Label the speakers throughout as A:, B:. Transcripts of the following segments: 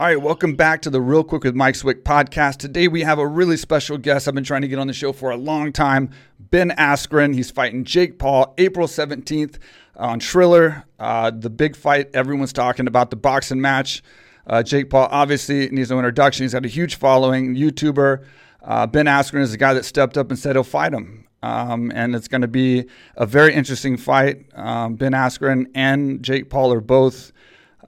A: All right, welcome back to the Real Quick with Mike Swick podcast. Today we have a really special guest I've been trying to get on the show for a long time. Ben Askren. He's fighting Jake Paul April 17th on Triller. Uh, the big fight everyone's talking about, the boxing match. Uh, Jake Paul obviously needs no introduction. He's got a huge following, YouTuber. Uh, ben Askren is the guy that stepped up and said he'll fight him. Um, and it's going to be a very interesting fight. Um, ben Askren and Jake Paul are both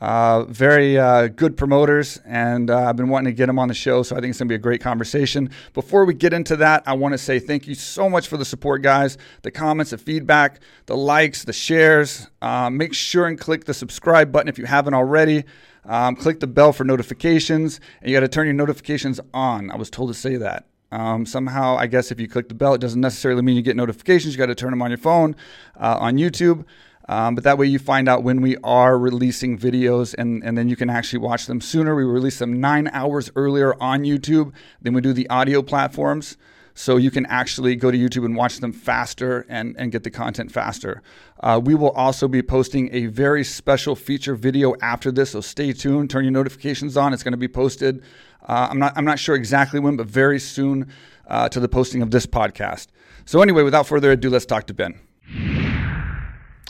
A: uh, very uh, good promoters, and uh, I've been wanting to get them on the show, so I think it's going to be a great conversation. Before we get into that, I want to say thank you so much for the support, guys. The comments, the feedback, the likes, the shares. Uh, make sure and click the subscribe button if you haven't already. Um, click the bell for notifications, and you got to turn your notifications on. I was told to say that. Um, somehow, I guess if you click the bell, it doesn't necessarily mean you get notifications. You got to turn them on your phone uh, on YouTube. Um, but that way you find out when we are releasing videos and, and then you can actually watch them sooner. We release them nine hours earlier on YouTube than we do the audio platforms. So you can actually go to YouTube and watch them faster and, and get the content faster. Uh, we will also be posting a very special feature video after this, so stay tuned. Turn your notifications on. It's going to be posted. Uh, I'm not I'm not sure exactly when, but very soon uh, to the posting of this podcast. So anyway, without further ado, let's talk to Ben.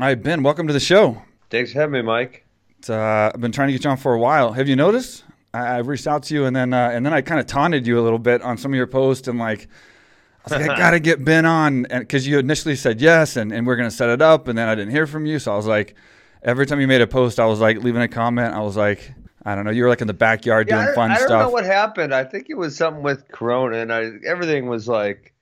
A: Hi, Ben. Welcome to the show.
B: Thanks for having me, Mike.
A: Uh, I've been trying to get you on for a while. Have you noticed? I, have reached out to you, and then uh, and then I kind of taunted you a little bit on some of your posts, and like I was like, I gotta get Ben on, and because you initially said yes, and, and we're gonna set it up, and then I didn't hear from you, so I was like, every time you made a post, I was like leaving a comment. I was like, I don't know, you were like in the backyard yeah, doing fun
B: I
A: stuff.
B: I don't know what happened. I think it was something with Corona, and I everything was like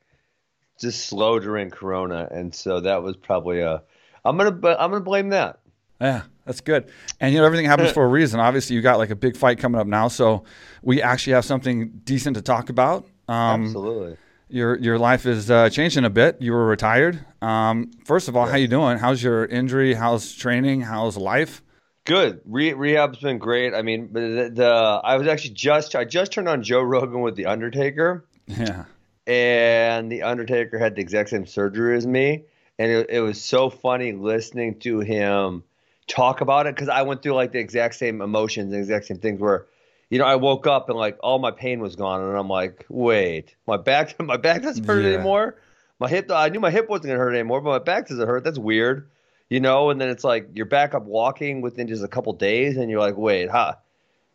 B: just slow during Corona, and so that was probably a I'm gonna I'm gonna blame that.
A: Yeah, that's good. And you know everything happens for a reason. Obviously, you got like a big fight coming up now, so we actually have something decent to talk about.
B: Um, Absolutely.
A: Your your life is uh, changing a bit. You were retired. Um, first of all, yeah. how you doing? How's your injury? How's training? How's life?
B: Good. Re- rehab's been great. I mean, the, the I was actually just I just turned on Joe Rogan with the Undertaker.
A: Yeah.
B: And the Undertaker had the exact same surgery as me and it, it was so funny listening to him talk about it because I went through like the exact same emotions, the exact same things where, you know, I woke up and like all my pain was gone, and I'm like, wait, my back, my back doesn't hurt yeah. anymore. My hip, I knew my hip wasn't gonna hurt anymore, but my back doesn't hurt. That's weird, you know. And then it's like you're back up walking within just a couple days, and you're like, wait, huh?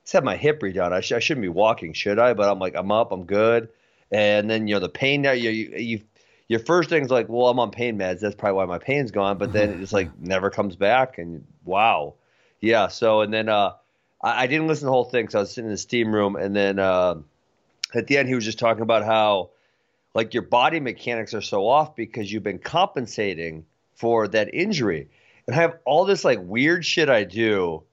B: Let's have my hip redone. I, sh- I shouldn't be walking, should I? But I'm like, I'm up, I'm good. And then you know the pain that you you, you your first thing is like, well, I'm on pain meds. That's probably why my pain's gone. But then it just like never comes back. And wow, yeah. So and then uh, I, I, didn't listen to the whole thing. So I was sitting in the steam room, and then uh, at the end he was just talking about how like your body mechanics are so off because you've been compensating for that injury. And I have all this like weird shit I do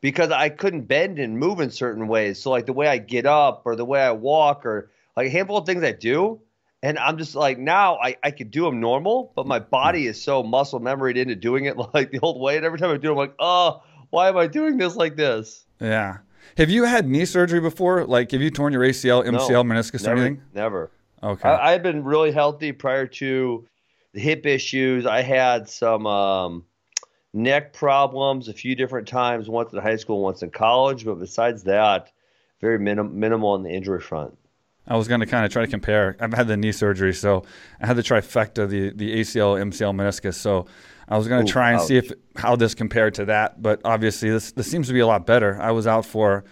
B: because I couldn't bend and move in certain ways. So like the way I get up or the way I walk or like a handful of things I do and I'm just like, now I, I could do them normal, but my body is so muscle memoried into doing it like the old way. And every time I do it, I'm like, oh, why am I doing this like this?
A: Yeah. Have you had knee surgery before? Like, have you torn your ACL, MCL, no, meniscus,
B: never,
A: or anything?
B: Never.
A: Okay.
B: I, have been really healthy prior to the hip issues. I had some um, neck problems a few different times, once in high school, once in college. But besides that, very minim- minimal on the injury front.
A: I was going to kind of try to compare. I've had the knee surgery, so I had the trifecta, the the ACL, MCL, meniscus. So I was going to try and ouch. see if how this compared to that. But obviously, this this seems to be a lot better. I was out for,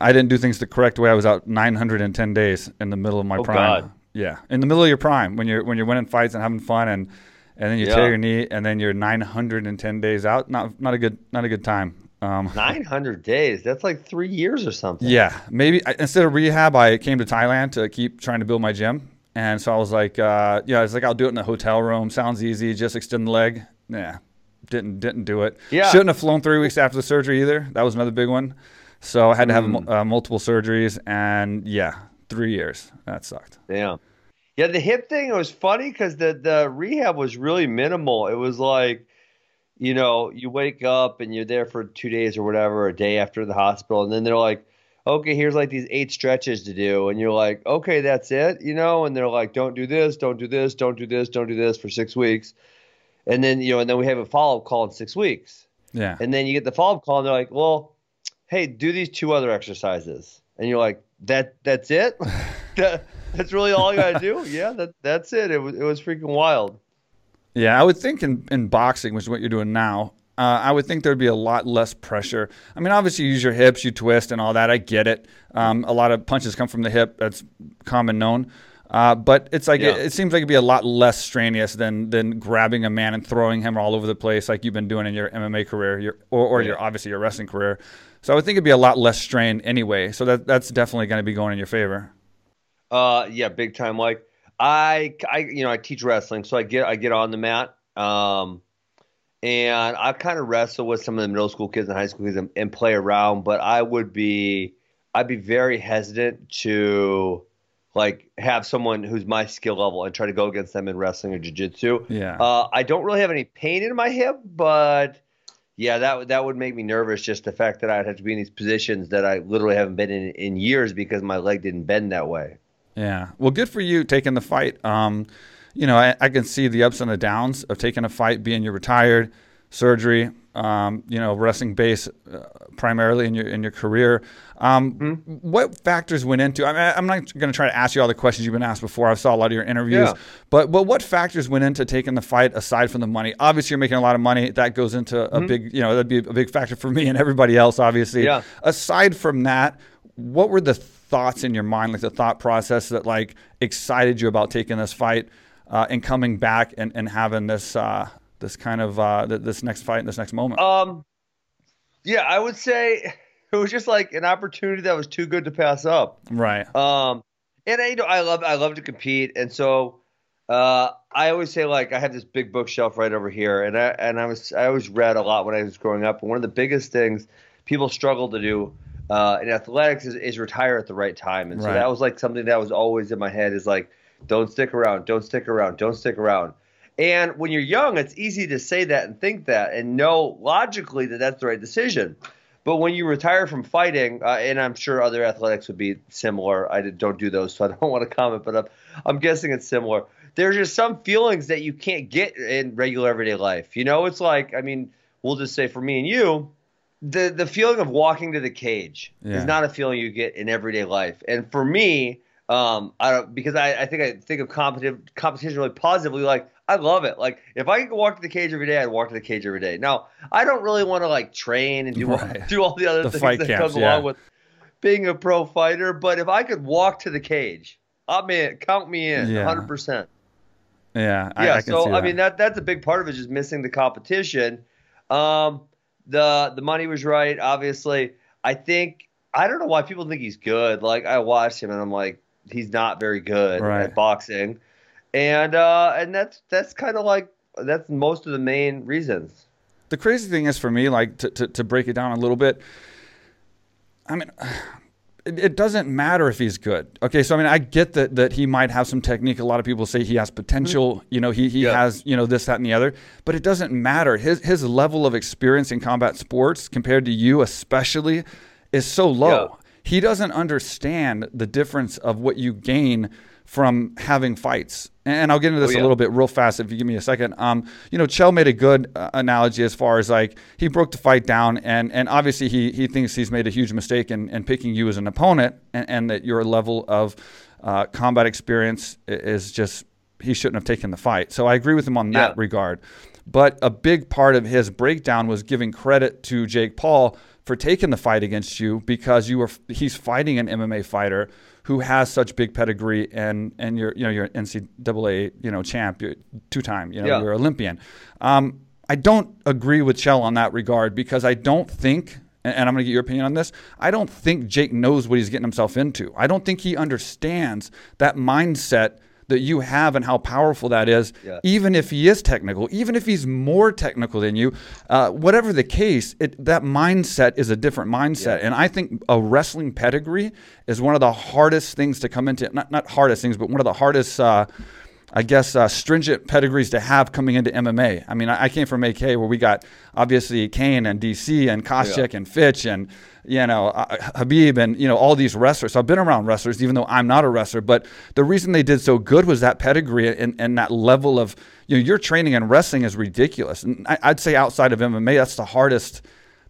A: I didn't do things the correct way. I was out 910 days in the middle of my
B: oh,
A: prime.
B: God.
A: Yeah, in the middle of your prime when you're when you're winning fights and having fun, and and then you yeah. tear your knee, and then you're 910 days out. Not not a good not a good time.
B: Um, 900 days. That's like three years or something.
A: Yeah. Maybe I, instead of rehab, I came to Thailand to keep trying to build my gym. And so I was like, uh, yeah, it's like, I'll do it in a hotel room. Sounds easy. Just extend the leg. Yeah. Didn't, didn't do it.
B: Yeah.
A: Shouldn't have flown three weeks after the surgery either. That was another big one. So I had to have mm. uh, multiple surgeries. And yeah, three years. That sucked.
B: Yeah. Yeah. The hip thing, it was funny because the, the rehab was really minimal. It was like, you know, you wake up and you're there for two days or whatever, a day after the hospital, and then they're like, okay, here's like these eight stretches to do. And you're like, okay, that's it, you know? And they're like, don't do this, don't do this, don't do this, don't do this for six weeks. And then, you know, and then we have a follow up call in six weeks.
A: Yeah.
B: And then you get the follow up call and they're like, well, "Hey, do these two other exercises," and you're like, "That that's it? that, that's really all you got to do? Yeah, that that's it. It was it was freaking wild."
A: Yeah, I would think in, in boxing, which is what you're doing now, uh, I would think there'd be a lot less pressure. I mean, obviously, you use your hips, you twist, and all that. I get it. Um, a lot of punches come from the hip. That's common known. Uh, but it's like yeah. it, it, seems like it'd be a lot less strenuous than than grabbing a man and throwing him all over the place like you've been doing in your MMA career, your, or, or yeah. your obviously your wrestling career. So I would think it'd be a lot less strain anyway. So that that's definitely going to be going in your favor.
B: Uh, yeah, big time. Like I, I, you know, I teach wrestling, so I get I get on the mat. Um, and I kind of wrestle with some of the middle school kids and high school kids and, and play around, but I would be I'd be very hesitant to like have someone who's my skill level and try to go against them in wrestling or jiu-jitsu.
A: Yeah.
B: Uh, I don't really have any pain in my hip, but yeah, that that would make me nervous. Just the fact that I'd have to be in these positions that I literally haven't been in in years because my leg didn't bend that way.
A: Yeah. Well, good for you taking the fight. Um, you know, I, I can see the ups and the downs of taking a fight, being you're retired, surgery, um, you know, wrestling base uh, primarily in your in your career. Um, mm-hmm. What factors went into? I mean, I'm not going to try to ask you all the questions you've been asked before. I saw a lot of your interviews, yeah. but but what factors went into taking the fight aside from the money? Obviously, you're making a lot of money. That goes into a mm-hmm. big, you know, that'd be a big factor for me and everybody else. Obviously,
B: yeah.
A: Aside from that, what were the thoughts in your mind, like the thought process that like excited you about taking this fight uh, and coming back and, and having this uh, this kind of uh, this next fight, this next moment?
B: Um, yeah, I would say it was just like an opportunity that was too good to pass up.
A: Right.
B: Um, and I, you know, I love I love to compete, and so uh, I always say like I have this big bookshelf right over here, and I and I was I always read a lot when I was growing up, and one of the biggest things people struggle to do uh, in athletics is, is retire at the right time, and so right. that was like something that was always in my head is like don't stick around, don't stick around, don't stick around. And when you're young, it's easy to say that and think that and know logically that that's the right decision. But when you retire from fighting, uh, and I'm sure other athletics would be similar. I don't do those, so I don't want to comment, but I'm, I'm guessing it's similar. There's just some feelings that you can't get in regular everyday life. You know, it's like, I mean, we'll just say for me and you, the the feeling of walking to the cage yeah. is not a feeling you get in everyday life. And for me, um, I don't because I, I think I think of competitive competition really positively. Like I love it. Like if I could walk to the cage every day, I'd walk to the cage every day. Now I don't really want to like train and do right. all, do all the other the things that comes yeah. along with being a pro fighter. But if I could walk to the cage, I'm in. Count me in, hundred yeah. percent.
A: Yeah,
B: I,
A: yeah. I
B: so I mean that that's a big part of it, just missing the competition. Um, the the money was right, obviously. I think I don't know why people think he's good. Like I watched him and I'm like, he's not very good right. at boxing, and uh, and that's that's kind of like that's most of the main reasons.
A: The crazy thing is for me, like to, to, to break it down a little bit. I mean, it, doesn't matter if he's good. Okay, so I mean, I get that that he might have some technique. A lot of people say he has potential. Mm-hmm. You know, he he yeah. has you know this, that, and the other. But it doesn't matter. His his level of experience in combat sports compared to you, especially, is so low. Yeah he doesn't understand the difference of what you gain from having fights. And I'll get into this oh, yeah. a little bit real fast if you give me a second. Um, you know, Chael made a good uh, analogy as far as like he broke the fight down, and and obviously he he thinks he's made a huge mistake in, in picking you as an opponent, and, and that your level of uh, combat experience is just he shouldn't have taken the fight. So I agree with him on that yeah. regard. But a big part of his breakdown was giving credit to Jake Paul for taking the fight against you because you were he's fighting an MMA fighter who has such big pedigree and and you're you know you're NCAA you know champ, you're two time, you know yeah. you're Olympian. Um, I don't agree with Chael on that regard because I don't think and I'm going to get your opinion on this. I don't think Jake knows what he's getting himself into. I don't think he understands that mindset that you have and how powerful that is, yeah. even if he is technical, even if he's more technical than you, uh, whatever the case, it, that mindset is a different mindset. Yeah. And I think a wrestling pedigree is one of the hardest things to come into, not, not hardest things, but one of the hardest. Uh, I guess, uh, stringent pedigrees to have coming into MMA. I mean, I, I, came from AK where we got obviously Kane and DC and Koscheck yeah. and Fitch and you know uh, Khabib and you know all these wrestlers. So I've been around wrestlers, even though I'm not a wrestler. But the reason they did so good was that pedigree and, and that level of you know your training in wrestling is ridiculous. And I, I'd say outside of MMA, that's the hardest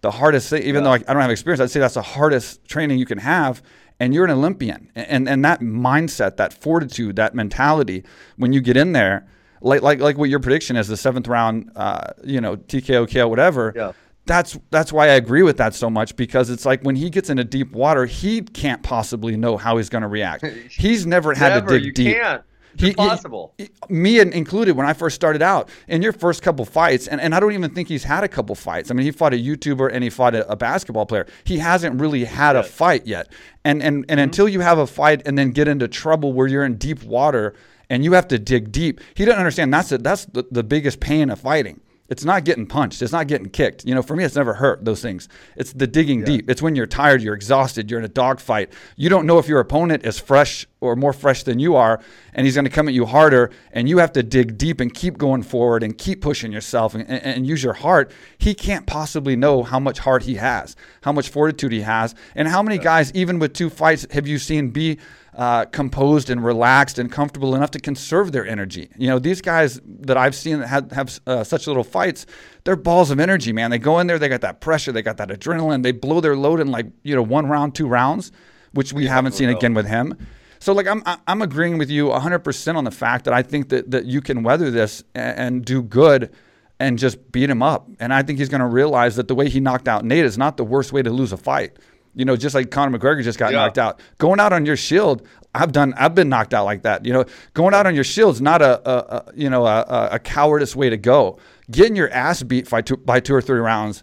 A: the hardest thing. Even yeah. though I, I don't have experience, I'd say that's the hardest training you can have. And you're an Olympian, and and that mindset, that fortitude, that mentality, when you get in there, like like like what your prediction is, the seventh round, uh, you know, TKO, KO, whatever.
B: Yeah
A: that's that's why I agree with that so much because it's like when he gets into deep water, he can't possibly know how he's going to react. He's never had
B: never,
A: to dig deep.
B: Can't. It's he, impossible.
A: He, me included when I first started out in your first couple fights, and, and I don't even think he's had a couple fights. I mean, he fought a YouTuber and he fought a, a basketball player. He hasn't really had a fight yet. And and, and mm-hmm. until you have a fight and then get into trouble where you're in deep water and you have to dig deep, he doesn't understand that's a, that's the, the biggest pain of fighting it's not getting punched. It's not getting kicked. You know, for me, it's never hurt those things. It's the digging yeah. deep. It's when you're tired, you're exhausted, you're in a dogfight. You don't know if your opponent is fresh or more fresh than you are, and he's going to come at you harder, and you have to dig deep and keep going forward and keep pushing yourself and, and, and use your heart. He can't possibly know how much heart he has, how much fortitude he has, and how many guys, even with two fights, have you seen be uh, composed and relaxed and comfortable enough to conserve their energy. You know, these guys that I've seen that have, have uh, such little fights, they're balls of energy, man. They go in there, they got that pressure, they got that adrenaline, they blow their load in like, you know, one round, two rounds, which we yeah, haven't seen again with him. So like I'm I'm agreeing with you 100% on the fact that I think that that you can weather this and, and do good and just beat him up. And I think he's going to realize that the way he knocked out Nate is not the worst way to lose a fight. You know, just like Conor McGregor just got yeah. knocked out. Going out on your shield, I've done. I've been knocked out like that. You know, going out on your shield's not a, a, a you know a, a, cowardice way to go. Getting your ass beat by two, by two or three rounds,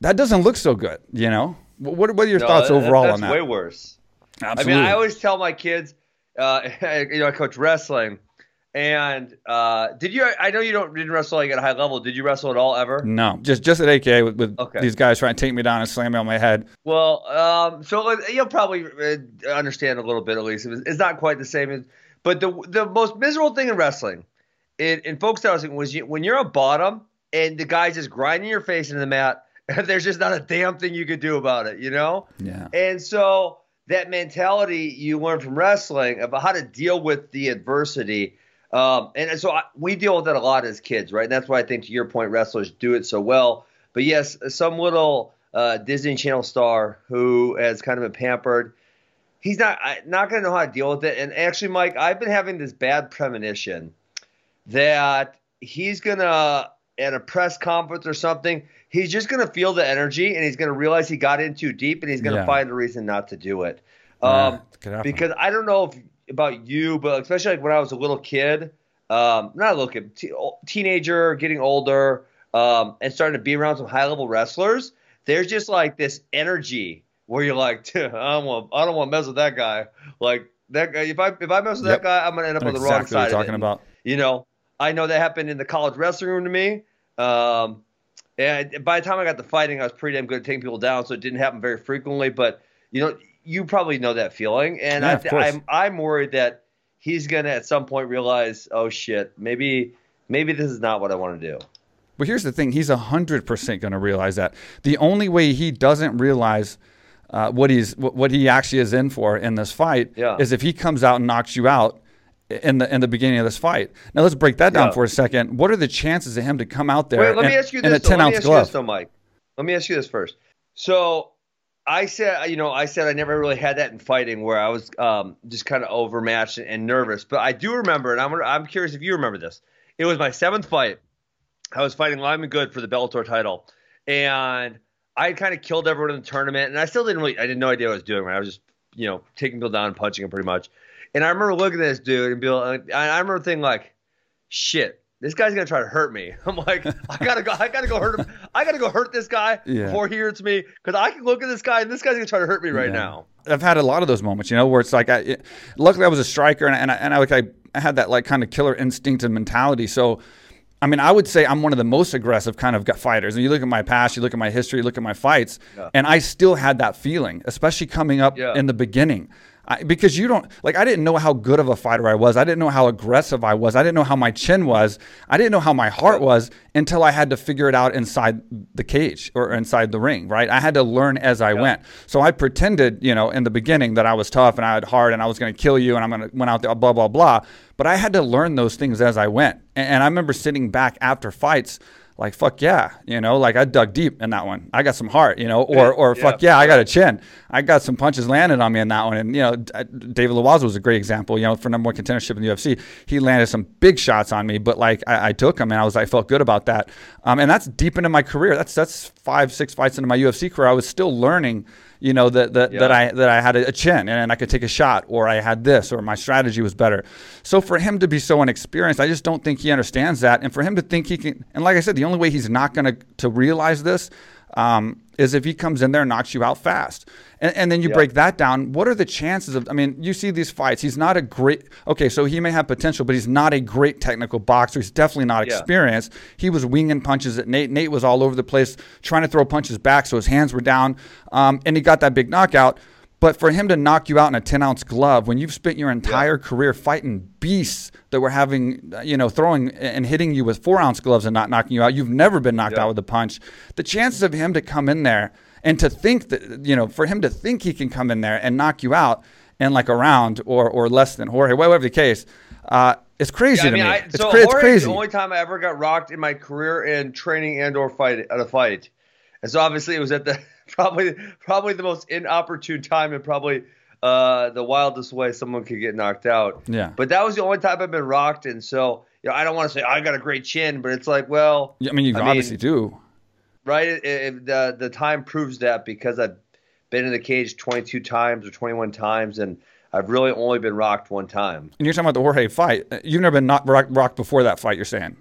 A: that doesn't look so good. You know, what what are your no, thoughts overall
B: on
A: that?
B: Way worse.
A: Absolutely.
B: I mean, I always tell my kids, uh, you know, I coach wrestling. And uh, did you? I know you don't didn't wrestle like at a high level. Did you wrestle at all ever?
A: No, just just at AK with, with okay. these guys trying to take me down and slam me on my head.
B: Well, um, so you'll probably uh, understand a little bit at least. It's not quite the same, as, but the the most miserable thing in wrestling, in, in folk style wrestling, was you, when you're a bottom and the guy's just grinding your face into the mat. There's just not a damn thing you could do about it, you know.
A: Yeah.
B: And so that mentality you learn from wrestling about how to deal with the adversity um, and so I, we deal with that a lot as kids, right? And that's why I think, to your point, wrestlers do it so well. But yes, some little uh, Disney Channel star who has kind of been pampered, he's not not going to know how to deal with it. And actually, Mike, I've been having this bad premonition that he's going to, at a press conference or something, he's just going to feel the energy and he's going to realize he got in too deep and he's going to yeah. find a reason not to do it. Um, yeah, because I don't know if about you, but especially like when I was a little kid, um, not a little kid, t- teenager, getting older, um, and starting to be around some high level wrestlers. There's just like this energy where you're like, I don't want, I don't want to mess with that guy. Like that guy, if I if I mess with yep. that guy, I'm gonna end up on the wrong side.
A: What talking
B: it.
A: about.
B: You know, I know that happened in the college wrestling room to me. Um, and by the time I got to fighting, I was pretty damn good at taking people down, so it didn't happen very frequently. But you know, you probably know that feeling, and
A: yeah,
B: I, I'm I'm worried that he's gonna at some point realize, oh shit, maybe maybe this is not what I want to do.
A: But here's the thing: he's hundred percent gonna realize that. The only way he doesn't realize uh, what he's what he actually is in for in this fight
B: yeah.
A: is if he comes out and knocks you out in the in the beginning of this fight. Now let's break that down yeah. for a second. What are the chances of him to come out there?
B: Wait, let
A: and,
B: me ask you this.
A: In a ten ounce glove,
B: this, though, Mike. Let me ask you this first. So I said, you know, I said I never really had that in fighting where I was um, just kind of overmatched and nervous. But I do remember, and I'm I'm curious if you remember this. It was my seventh fight. I was fighting Lyman Good for the Bellator title, and I had kind of killed everyone in the tournament, and I still didn't really, I didn't know idea what I was doing. Right? I was just, you know, taking people down and punching them pretty much. And I remember looking at this dude and like, I remember thinking like, shit, this guy's gonna try to hurt me. I'm like, I gotta go, I gotta go hurt him. I gotta go hurt this guy yeah. before he hurts me because I can look at this guy and this guy's gonna try to hurt me right yeah. now.
A: I've had a lot of those moments, you know, where it's like, I, it, luckily I was a striker and, and I, and I, like I, I had that like kind of killer instinct and mentality. So, I mean, I would say I'm one of the most aggressive kind of fighters. And you look at my past, you look at my history, you look at my fights, yeah. and I still had that feeling, especially coming up in the beginning. I, because you don't like I didn't know how good of a fighter I was. I didn't know how aggressive I was. I didn't know how my chin was. I didn't know how my heart was. until I had to figure it out inside the cage or inside the ring, right? I had to learn as I yeah. went. So I pretended, you know, in the beginning that I was tough and I had heart and I was going to kill you and I'm going to went out there, blah, blah, blah. But I had to learn those things as I went. And, and I remember sitting back after fights like fuck yeah, you know, like I dug deep in that one. I got some heart, you know, or or yeah, fuck yeah, I got a chin. I got some punches landed on me in that one, and you know, David Loiseau was a great example. You know, for number one contendership in the UFC, he landed some big shots on me, but like I, I took them, and I was I felt good about that. Um, and that's deep into my career. That's that's five six fights into my UFC career. I was still learning you know that that, yeah. that I that I had a chin and I could take a shot or I had this or my strategy was better. So for him to be so inexperienced, I just don't think he understands that. And for him to think he can, and like I said, the only way he's not going to to realize this um, is if he comes in there and knocks you out fast. And, and then you break that down. What are the chances of? I mean, you see these fights. He's not a great. Okay, so he may have potential, but he's not a great technical boxer. He's definitely not yeah. experienced. He was winging punches at Nate. Nate was all over the place trying to throw punches back, so his hands were down, um, and he got that big knockout. But for him to knock you out in a 10 ounce glove when you've spent your entire yeah. career fighting beasts that were having, you know, throwing and hitting you with four ounce gloves and not knocking you out, you've never been knocked yeah. out with a punch. The chances of him to come in there and to think that, you know, for him to think he can come in there and knock you out in like a round or, or less than Jorge, whatever the case, uh, it's crazy yeah, I mean, to me. I, it's,
B: so
A: cra- it's crazy.
B: the only time I ever got rocked in my career in training and or fight at a fight. And so obviously it was at the probably probably the most inopportune time and probably uh, the wildest way someone could get knocked out.
A: Yeah.
B: But that was the only time I've been rocked, and so you know I don't want to say I got a great chin, but it's like, well,
A: yeah, I mean you I obviously mean, do,
B: right? It, it, the the time proves that because I've been in the cage 22 times or 21 times, and I've really only been rocked one time.
A: And you're talking about the Jorge fight. You've never been not rocked, rocked before that fight. You're saying?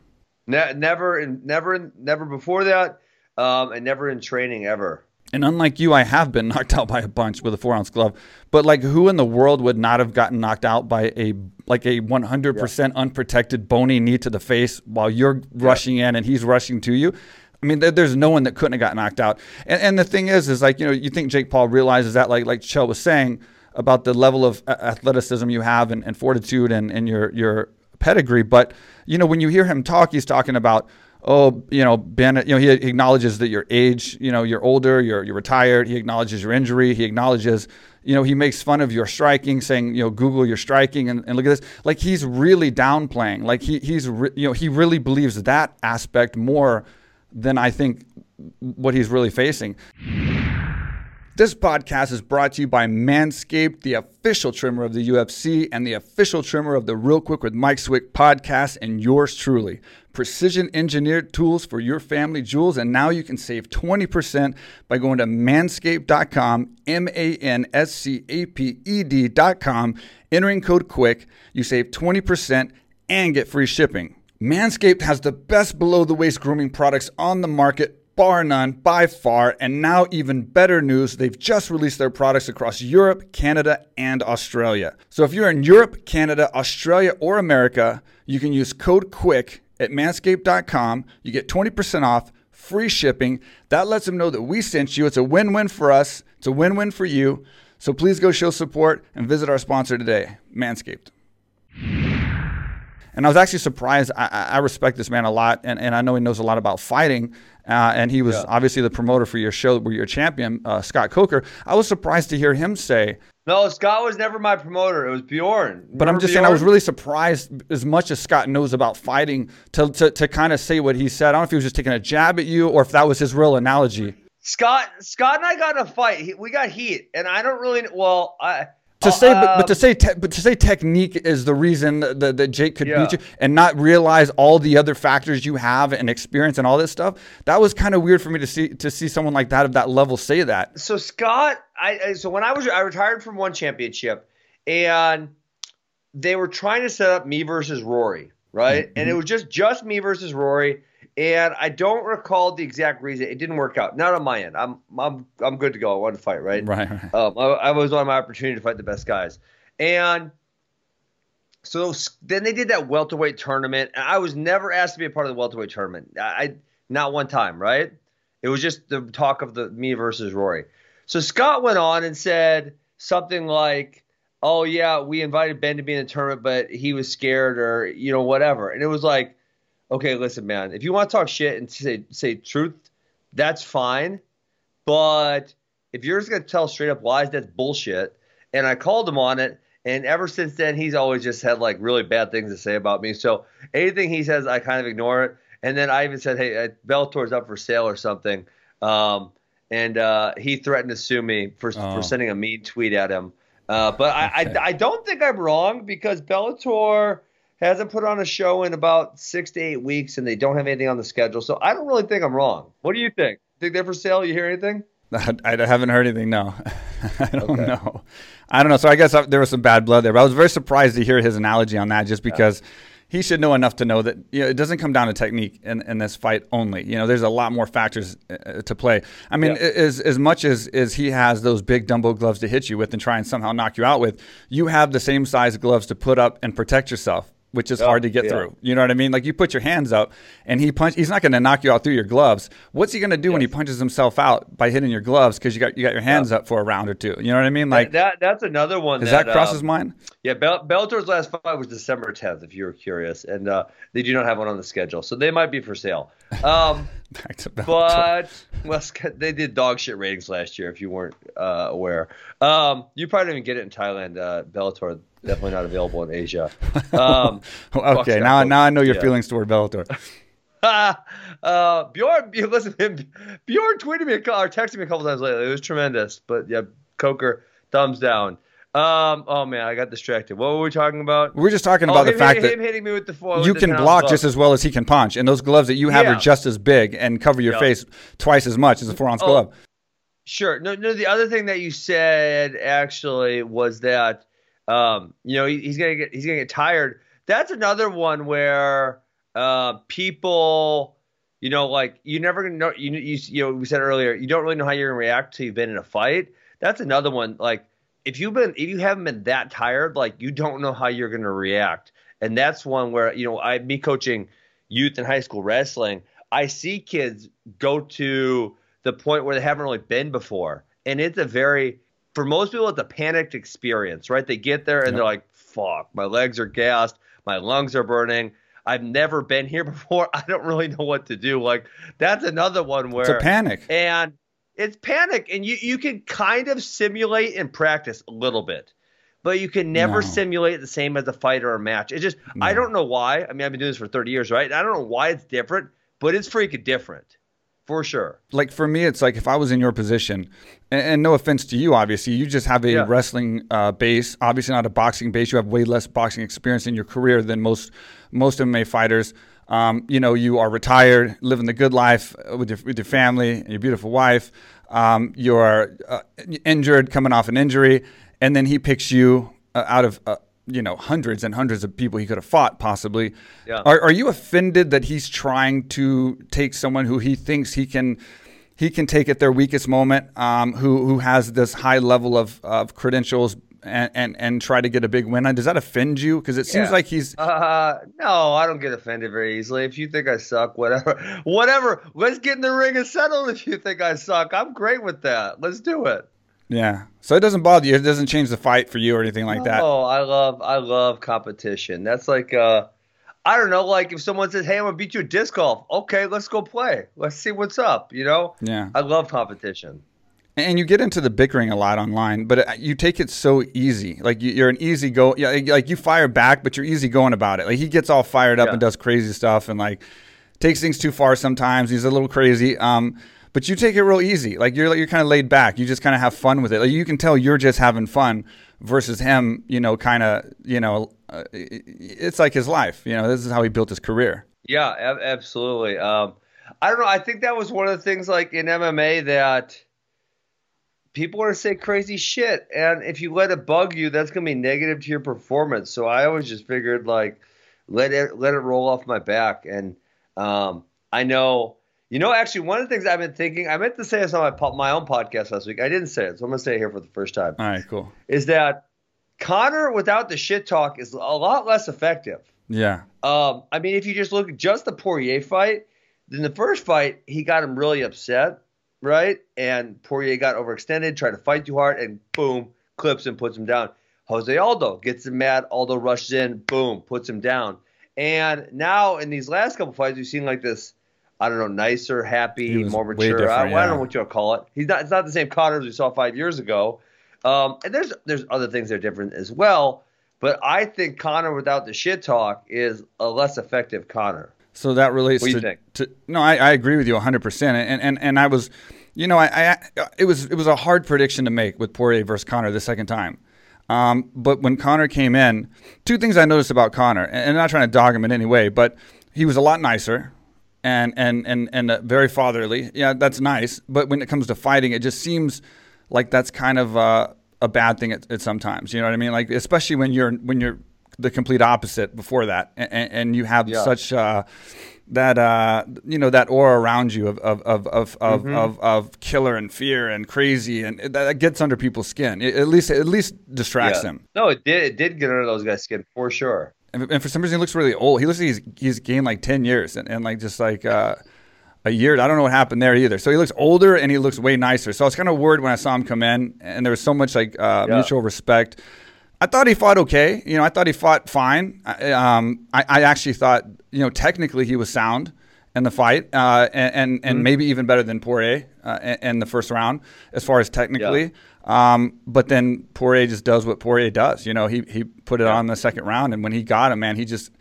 B: Ne- never, never, never before that, um, and never in training ever.
A: And unlike you, I have been knocked out by a bunch with a four ounce glove. But like, who in the world would not have gotten knocked out by a like a 100% yeah. unprotected bony knee to the face while you're yeah. rushing in and he's rushing to you? I mean, there's no one that couldn't have got knocked out. And, and the thing is, is like you know, you think Jake Paul realizes that, like like Chael was saying about the level of athleticism you have and, and fortitude and, and your your pedigree. But you know, when you hear him talk, he's talking about oh, you know, Ben, you know, he acknowledges that your age, you know, you're older, you're you're retired. He acknowledges your injury. He acknowledges, you know, he makes fun of your striking, saying, you know, Google your striking and, and look at this. Like he's really downplaying. Like he he's re- you know he really believes that aspect more than I think what he's really facing. This podcast is brought to you by Manscaped, the official trimmer of the UFC and the official trimmer of the Real Quick with Mike Swick podcast, and yours truly. Precision engineered tools for your family jewels, and now you can save 20% by going to manscaped.com, M A N S C A P E D.com, entering code QUICK. You save 20% and get free shipping. Manscaped has the best below the waist grooming products on the market bar none by far. And now, even better news, they've just released their products across Europe, Canada, and Australia. So if you're in Europe, Canada, Australia, or America, you can use code QUICK at manscaped.com. You get 20% off, free shipping. That lets them know that we sent you. It's a win win for us, it's a win win for you. So please go show support and visit our sponsor today, Manscaped. And I was actually surprised. I, I, respect this man a lot, and, and I know he knows a lot about fighting. Uh, and he was yeah. obviously the promoter for your show where you're a champion, uh, Scott Coker. I was surprised to hear him say,
B: "No, Scott was never my promoter. It was Bjorn." Remember
A: but I'm just Bjorn? saying, I was really surprised as much as Scott knows about fighting to to, to kind of say what he said. I don't know if he was just taking a jab at you or if that was his real analogy.
B: Scott, Scott, and I got in a fight. He, we got heat, and I don't really. Well, I
A: to say, uh, but, but, to um, say, te- but to say technique is the reason that, that Jake could yeah. beat you, and not realize all the other factors you have and experience and all this stuff. That was kind of weird for me to see to see someone like that of that level say that.
B: So Scott, I so when I was I retired from one championship, and they were trying to set up me versus Rory, right? Mm-hmm. And it was just just me versus Rory and I don't recall the exact reason. It didn't work out. Not on my end. I'm I'm I'm good to go. I want to fight, right?
A: Right. right.
B: Um, I, I, was on my opportunity to fight the best guys, and so then they did that welterweight tournament, and I was never asked to be a part of the welterweight tournament. I, I not one time, right? It was just the talk of the me versus Rory. So Scott went on and said something like, "Oh yeah, we invited Ben to be in the tournament, but he was scared, or you know whatever," and it was like okay, listen, man, if you want to talk shit and say say truth, that's fine. But if you're just gonna tell straight up lies, that's bullshit. And I called him on it. And ever since then, he's always just had like really bad things to say about me. So anything he says, I kind of ignore it. And then I even said, "Hey, uh, Bellator's up for sale or something," um, and uh, he threatened to sue me for
A: Oh.
B: for sending a mean tweet at him. Uh, but I, I I don't think I'm wrong because Bellator hasn't put on a show in about six to eight weeks, and they don't have anything on the schedule. So I don't really think I'm wrong. What do you think? Think they're for sale? You hear anything?
A: I, haven't heard anything. No, I don't
B: Okay.
A: know. I don't know. So I guess I, there was some bad blood there. But I was very surprised to hear his analogy on that, just because he should know enough to know that you know, it doesn't come down to technique in, in this fight only. You know, there's a lot more factors uh, to play. I mean,
B: Yeah.
A: as as much as as he has those big Dumbo gloves to hit you with and try and somehow knock you out with, you have the same size gloves to put up and protect yourself. Which is
B: Oh,
A: hard to get
B: yeah.
A: through. You know what I mean? Like you put your hands up, and he punch. He's not going to knock you out through your gloves. What's he going to do when he punches himself out by hitting your gloves because you got you got your hands up for a round or two? You know what I mean? Like
B: that that's another one.
A: does that, cross
B: um,
A: his mind?
B: Yeah, Bell- Bellator's last fight was December 10th, if you were curious, and uh, they do not have one on the schedule, so they might be for sale. Um,
A: Back to Bellator.
B: but well, they did dog shit ratings last year, if you weren't uh, aware. Um, you probably didn't even get it in Thailand. Uh, Bellator definitely not available in Asia. Um,
A: okay, now
B: that.
A: now I know your
B: Yeah.
A: feelings toward Bellator.
B: uh, Bjorn, listen, Bjorn tweeted me a or texted me a couple times lately. It was tremendous, but yeah, Coker, thumbs down. Um, oh man, I got distracted. What were we talking about?
A: We're just talking
B: Oh,
A: about the
B: him,
A: fact
B: him,
A: that
B: him hitting me with the foil.
A: you
B: the
A: can
B: 10
A: block just as well as he can punch, and those gloves that you have
B: Yeah.
A: are just as big and cover your
B: Yeah.
A: face twice as much as a four ounce
B: Oh,
A: glove.
B: Sure. No, no. The other thing that you said actually was that, um, you know, he, he's gonna get he's gonna get tired. That's another one where uh, people, you know, like you never gonna know. You, you you know we said earlier, you don't really know how you're gonna react till you've been in a fight. That's another one. Like if you've been if you haven't been that tired, like you don't know how you're gonna react. And that's one where you know I me coaching youth and high school wrestling, I see kids go to the point where they haven't really been before. And it's a very, for most people, it's a panicked experience, right? They get there and they're like, fuck, my legs are gassed, my lungs are burning. I've never been here before. I don't really know what to do. Like, that's another one where
A: It's a panic.
B: and it's panic and you, you can kind of simulate and practice a little bit but you can never
A: No.
B: simulate the same as a fight or a match It just i don't know why i mean i've been doing this for 30 years right i don't know why it's different but it's freaking different for sure
A: like for me, it's like if I was in your position, and, and no offense to you, obviously, you just have a
B: Yeah.
A: wrestling uh, base, obviously not a boxing base. You have way less boxing experience in your career than most most MMA fighters. Um, you know, you are retired, living the good life uh, with your with your family and your beautiful wife. Um, you're uh, injured, coming off an injury, and then he picks you uh, out of. You know, hundreds and hundreds of people he could have fought, possibly.
B: Yeah.
A: Are, are you offended that he's trying to take someone who he thinks he can he can take at their weakest moment, um, who who has this high level of, of credentials and, and and try to get a big win on? Does that offend you? Because it seems
B: Yeah.
A: like he's
B: uh no i don't get offended very easily if you think i suck whatever whatever let's get in the ring and settle if you think i suck i'm great with that let's do it
A: yeah. So it doesn't bother you. It doesn't change the fight for you or anything like that.
B: Oh, I love I love competition. That's like uh I don't know, like if someone says, Hey, I'm gonna beat you at disc golf, okay, let's go play. Let's see what's up, you know?
A: Yeah.
B: I love competition.
A: And you get into the bickering a lot online, but uh, you take it so easy. Like you- you're an easy go. Yeah, like you fire back, but you're easy going about it. Like he gets all fired up
B: Yeah.
A: and does crazy stuff, and like takes things too far sometimes. He's a little crazy. Um, but you take it real easy. Like you're you're kind of laid back. You just kind of have fun with it. Like you can tell you're just having fun versus him. You know, kind of. You know, uh, it's like his life. You know, this is how he built his career.
B: Yeah, ab- absolutely. Um I don't know, I think that was one of the things like in MMA that people are gonna say crazy shit and if you let it bug you, that's gonna be negative to your performance. So I always just figured like let it let it roll off my back and um I know You know, actually, one of the things I've been thinking, I meant to say this on my po- my own podcast last week. I didn't say it, so I'm going to say it here for the first time.
A: All right, cool.
B: Is that Conor without the shit talk is a lot less effective.
A: Yeah.
B: Um, I mean, if you just look at just the Poirier fight, then the first fight he got him really upset, right? And Poirier got overextended, tried to fight too hard, and boom, clips and puts him down. Jose Aldo gets him mad. Aldo rushes in, boom, puts him down. And now in these last couple fights, we've seen like this. I don't know, nicer, happy, more mature. I,
A: different,
B: I don't know what you'll call it. He's not. It's not the same Conor as we saw five years ago. Um, and there's there's other things that are different as well. But I think Conor without the shit talk is a less effective Conor.
A: So that relates
B: What do
A: to,
B: think?
A: to no, I, I agree with you 100%. And, and, and I was, you know, I, I, it was, it was a hard prediction to make with Poirier versus Conor the second time. Um, but when Conor came in, two things I noticed about Conor, and I'm not trying to dog him in any way, but he was a lot nicer and, and, and, and uh, very fatherly. Yeah, that's nice. But when it comes to fighting, it just seems like that's kind of uh, a bad thing at, at sometimes. You know what I mean? Like, especially when you're, when you're, the complete opposite before that, and, and you have
B: Yeah.
A: such uh, that uh, you know that aura around you of of of of of,
B: Mm-hmm.
A: of, of killer and fear and crazy, and that, that gets under people's skin. It, at least at least distracts
B: Yeah.
A: them.
B: No, it did. It did get under those guys' skin for sure.
A: And, and for some reason, he looks really old. He looks like he's he's gained like ten years, and, and like just like. Uh, a year. I don't know what happened there either. So he looks older and he looks way nicer. So I was kind of worried when I saw him come in, and there was so much like uh,
B: Yeah.
A: mutual respect. I thought he fought okay. You know, I thought he fought fine. I, um, I, I actually thought, you know, technically he was sound in the fight, uh, and and, and maybe even better than Poirier uh, in, in the first round as far as technically. Um, but then Poirier just does what Poirier does. You know, he he put it on the second round, and when he got him, man, he just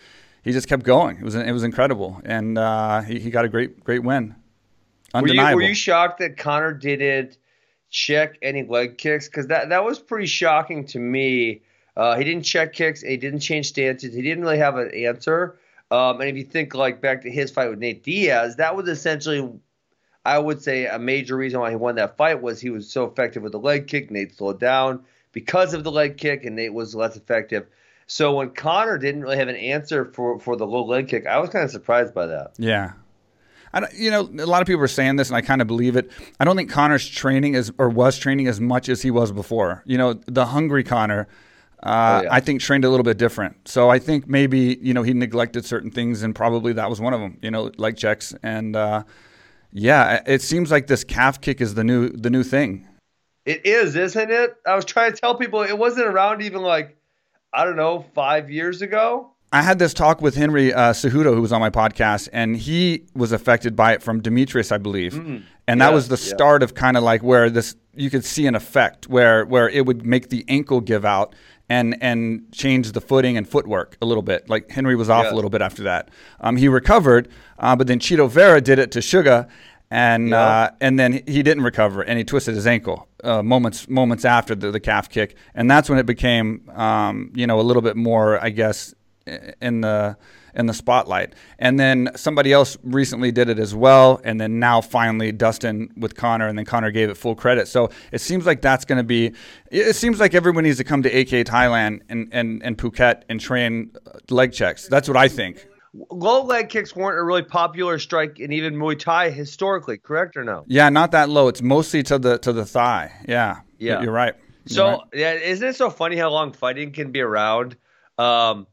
A: he just kept going. It was it was incredible, and uh, he he got a great great win.
B: Were you, were you shocked that Conor didn't check any leg kicks? Because that, that was pretty shocking to me. Uh, he didn't check kicks. He didn't change stances. He didn't really have an answer. Um, and if you think like back to his fight with Nate Diaz, that was essentially, I would say, a major reason why he won that fight was he was so effective with the leg kick. Nate slowed down because of the leg kick, and Nate was less effective. So when Conor didn't really have an answer for, for the low leg kick, I was kind of surprised by that.
A: Yeah. I you know, a lot of people are saying this, and I kind of believe it. I don't think Conor's training is or was training as much as he was before. You know, the hungry Conor, uh,
B: Oh, yeah.
A: I think trained a little bit different. So I think maybe you know he neglected certain things, and probably that was one of them. You know, like checks, and uh, yeah, it seems like this calf kick is the new the new thing.
B: It is, isn't it? I was trying to tell people it wasn't around even like, I don't know, five years ago.
A: I had this talk with Henry uh, Cejudo, who was on my podcast, and he was affected by it from Demetrious, I believe. And that.
B: Yeah,
A: was the
B: yeah.
A: start of kind of like where this you could see an effect where where it would make the ankle give out and and change the footing and footwork a little bit. Like Henry was off
B: Yeah.
A: a little bit after that. Um, he recovered, uh, but then Chito Vera did it to Sugar. And
B: Yeah.
A: uh, and then he didn't recover, and he twisted his ankle uh, moments moments after the, the calf kick, and that's when it became um, you know a little bit more, I guess, in the in the spotlight. And then somebody else recently did it as well, and then now finally Dustin with Conor, and then Conor gave it full credit. So it seems like that's going to be. It seems like everyone needs to come to AK Thailand and and and Phuket and train uh, leg checks. That's what I think.
B: Low leg kicks weren't a really popular strike in even Muay Thai historically, correct or no?
A: Yeah, not that low. It's mostly to the to the thigh. Yeah,
B: Yeah.
A: you're right. You're
B: So
A: right.
B: yeah, isn't it so funny how long fighting can be around? Um,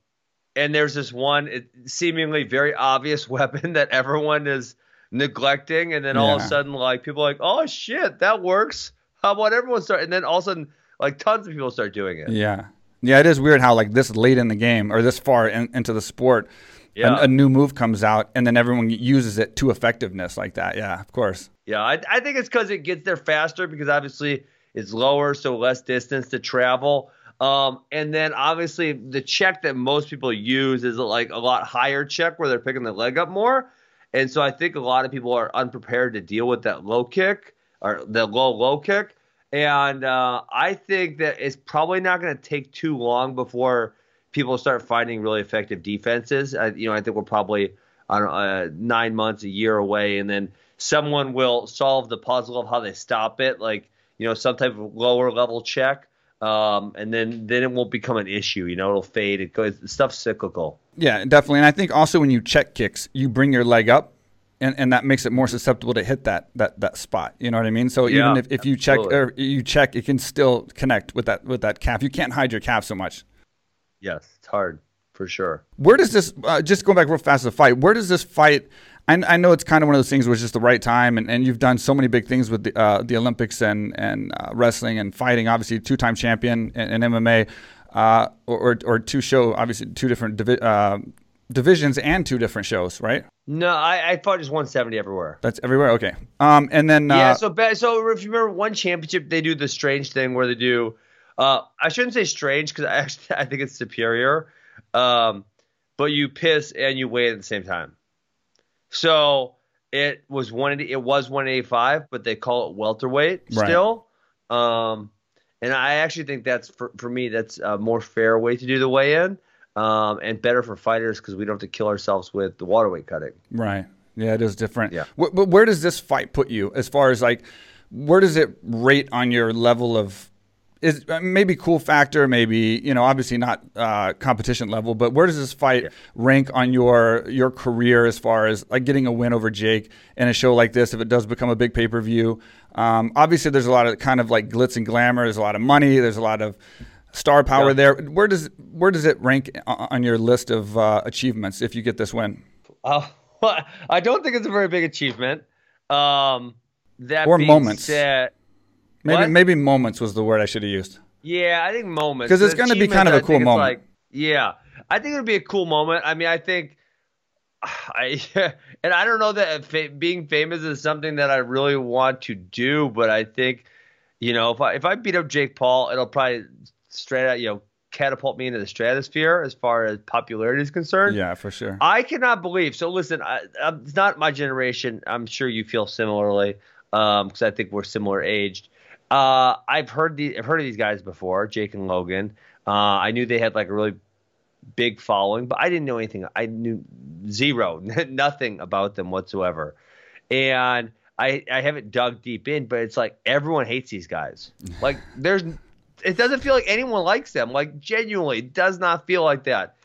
B: and there's this one seemingly very obvious weapon that everyone is neglecting, and then all of a sudden, like people are like, oh shit, that works. How about everyone start? And then all of a sudden, like tons of people start doing it.
A: Yeah. Yeah, it is weird how like this late in the game or this far in, into the sport, a- a, new move comes out and then everyone uses it to effectiveness like that. Yeah, of course.
B: Yeah, I, I think it's because it gets there faster because obviously it's lower, so less distance to travel. Um, and then obviously the check that most people use is like a lot higher check where they're picking the leg up more. And so I think a lot of people are unprepared to deal with that low kick or the low low kick. And uh, I think that it's probably not going to take too long before people start finding really effective defenses. I, you know, I think we're probably I don't uh, nine months, a year away, and then someone will solve the puzzle of how they stop it, like you know, some type of lower level check, um, and then then it won't become an issue. You know, it'll fade. It goes stuff's cyclical.
A: Yeah, definitely. And I think also when you check kicks, you bring your leg up and, and that makes it more susceptible to hit that that, that spot. You know what I mean? So
B: Yeah,
A: even if, if you check or you check, it can still connect with that with that calf. You can't hide your calf so much.
B: Yes, it's hard for sure.
A: Where does this uh, just going back real fast to the fight? Where does this fight? I, I know it's kind of one of those things where it's just the right time, and, and you've done so many big things with the, uh, the Olympics and and uh, wrestling and fighting. Obviously, two time champion in, in MMA, uh, or, or two show obviously two different divi- uh, divisions and two different shows, right?
B: No, I, I fought just 170 everywhere.
A: That's everywhere. Okay. Um, and then uh,
B: yeah. So so if you remember one championship, they do the strange thing where they do. Uh, I shouldn't say strange because I actually I think it's superior. Um, but you piss and you weigh at the same time. So it was one. It was 185, but they call it welterweight
A: Right.
B: still. Um, and I actually think that's for for me that's a more fair way to do the weigh in. Um, and better for fighters because we don't have to kill ourselves with the waterweight cutting.
A: Right. Yeah, it is different.
B: Yeah.
A: But where does this fight put you as far as like, where does it rate on your level of, is uh, maybe cool factor, maybe you know, obviously not uh, competition level, but where does this fight rank on your your career as far as like getting a win over Jake in a show like this if it does become a big pay per view? Um, obviously, there's a lot of kind of like glitz and glamour. There's a lot of money. There's a lot of star power
B: Yeah.
A: there. Where does where does it rank on your list of uh, achievements if you get this win?
B: Uh, I don't think it's a very big achievement. Um, that
A: Or moments.
B: said-
A: Maybe
B: What?
A: maybe moments was the word I should have used.
B: yeah, I think moments.
A: Because it's gonna be kind of a cool moment.
B: Like, yeah, I think it would be a cool moment. I mean, I think. I and I don't know that fa- being famous is something that I really want to do, but I think, you know, if I if I beat up Jake Paul, it'll probably straight out, you know, catapult me into the stratosphere as far as popularity is concerned.
A: Yeah, for sure.
B: I cannot believe. So listen, I, it's not my generation. I'm sure you feel similarly um, because I think we're similar aged. Uh, I've heard the I've heard of these guys before, Jake and Logan. Uh, I knew they had like a really big following, but I didn't know anything. I knew zero, nothing about them whatsoever, and I I haven't dug deep in. But it's like everyone hates these guys. Like there's, it doesn't feel like anyone likes them. Like genuinely, it does not feel like that.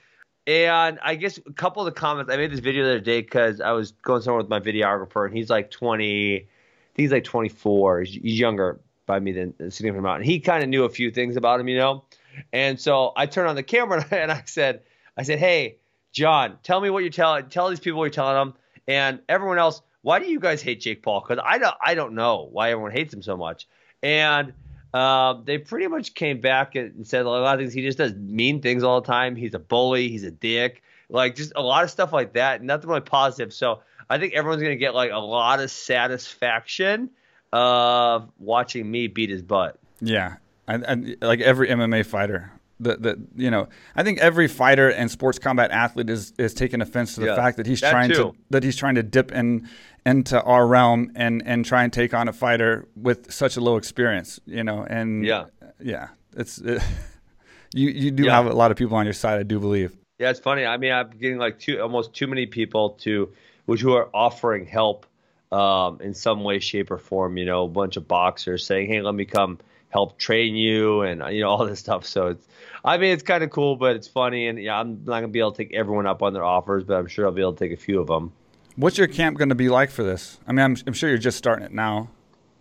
B: And I guess a couple of the comments I made this video the other day because I was going somewhere with my videographer, and he's like 20, I think he's like 24. He's, he's younger by me than a significant amount. And he kind of knew a few things about him, you know. And so I turned on the camera and I said, I said, hey, John, tell me what you're telling. Tell these people what you're telling them, and everyone else. Why do you guys hate Jake Paul? Because I don't, I don't know why everyone hates him so much. And uh, they pretty much came back and said a lot of things. He just does mean things all the time. He's a bully. He's a dick. Like just a lot of stuff like that. Nothing really positive. So I think everyone's gonna get like a lot of satisfaction of watching me beat his butt.
A: Yeah, and, and like every MMA fighter, the the you know, I think every fighter and sports combat athlete is is taking offense to the
B: Yeah,
A: fact that he's
B: that
A: trying to that he's trying to dip in into our realm and and try and take on a fighter with such a low experience, you know, and
B: Yeah.
A: yeah, it's it, you you do
B: Yeah.
A: have a lot of people on your side, I do believe.
B: Yeah, it's funny. I mean, I'm getting like too almost too many people to which who are offering help um, in some way, shape, or form. You know, a bunch of boxers saying, "Hey, let me come help train you," and you know all this stuff. So it's, I mean, it's kind of cool, but it's funny, and yeah, I'm not gonna be able to take everyone up on their offers, but I'm sure I'll be able to take a few of them.
A: What's your camp going to be like for this? I mean, I'm, I'm sure you're just starting it now.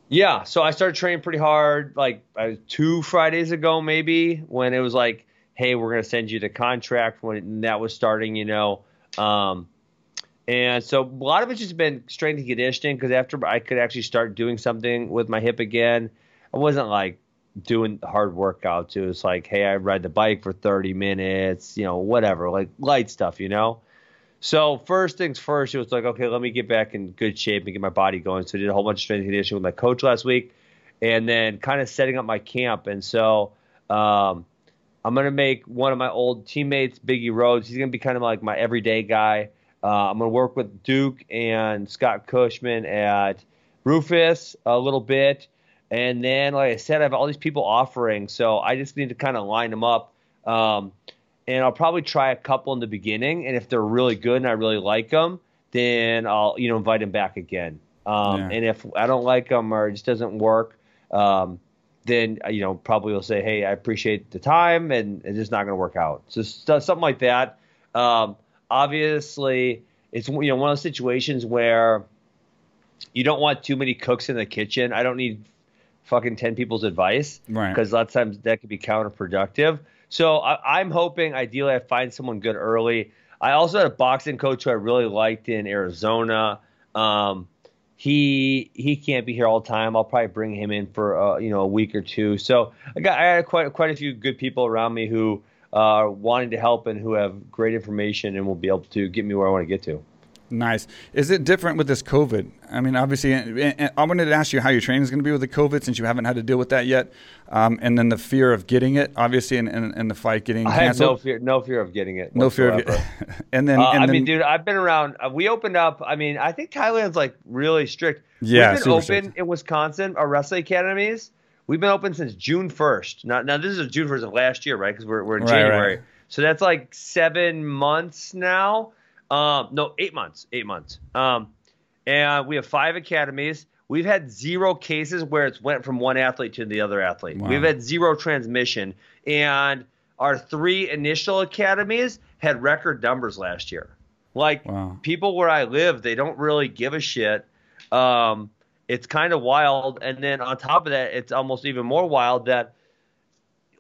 B: Yeah, so I started training pretty hard, like uh, two Fridays ago, maybe when it was like, "Hey, we're gonna send you the contract." When that was starting, you know, um, and so a lot of it's just been strength and conditioning because after I could actually start doing something with my hip again, I wasn't like doing hard workouts. It was like, "Hey, I ride the bike for 30 minutes," you know, whatever, like light stuff, you know. So first things first, it was like, okay, let me get back in good shape and get my body going. So I did a whole bunch of strength and conditioning with my coach last week, and then kind of setting up my camp. And so um, I'm gonna make one of my old teammates, Biggie Rhodes. He's gonna be kind of like my everyday guy. Uh, I'm gonna work with Duke and Scott Cushman at Roufus a little bit, and then, like I said, I have all these people offering, so I just need to kind of line them up. Um, and I'll probably try a couple in the beginning, and if they're really good and I really like them, then I'll you know invite them back again. Um,
A: Yeah.
B: And if I don't like them or it just doesn't work, um, then you know probably will say, hey, I appreciate the time, and it's just not going to work out. So something like that. Um, obviously, it's you know one of those situations where you don't want too many cooks in the kitchen. I don't need fucking ten people's advice
A: Right.
B: because a lot of times that could be counterproductive. So I, I'm hoping ideally I find someone good early. I also had a boxing coach who I really liked in Arizona. Um, he he can't be here all the time. I'll probably bring him in for uh, you know a week or two. So I got I had quite quite a few good people around me who uh, wanting to help and who have great information and will be able to get me where I want to get to.
A: Nice. Is it different with this COVID? I mean, obviously, I wanted to ask you how your training is going to be with the COVID since you haven't had to deal with that yet, um, and then the fear of getting it, obviously, and, and, and the fight getting
B: I
A: canceled.
B: have no fear, no fear of getting it.
A: No fear
B: whatsoever.
A: of it. and then,
B: Uh,
A: and
B: I
A: then
B: mean, dude, I've been around. Uh, we opened up. I mean, I think Thailand's like really strict.
A: Yeah,
B: we've been open
A: strict.
B: in Wisconsin. Our wrestling academies. We've been open since June first. Now, now this is June first of last year, right? Because we're we're in
A: Right,
B: January.
A: right.
B: So that's like seven months now. Um, no, eight months. Eight months. Um, and we have five academies. We've had zero cases where it's went from one athlete to the other athlete.
A: Wow.
B: We've had zero transmission, and our three initial academies had record numbers last year. Like
A: Wow.
B: people where I live, they don't really give a shit. Um, it's kind of wild, and then on top of that, it's almost even more wild that,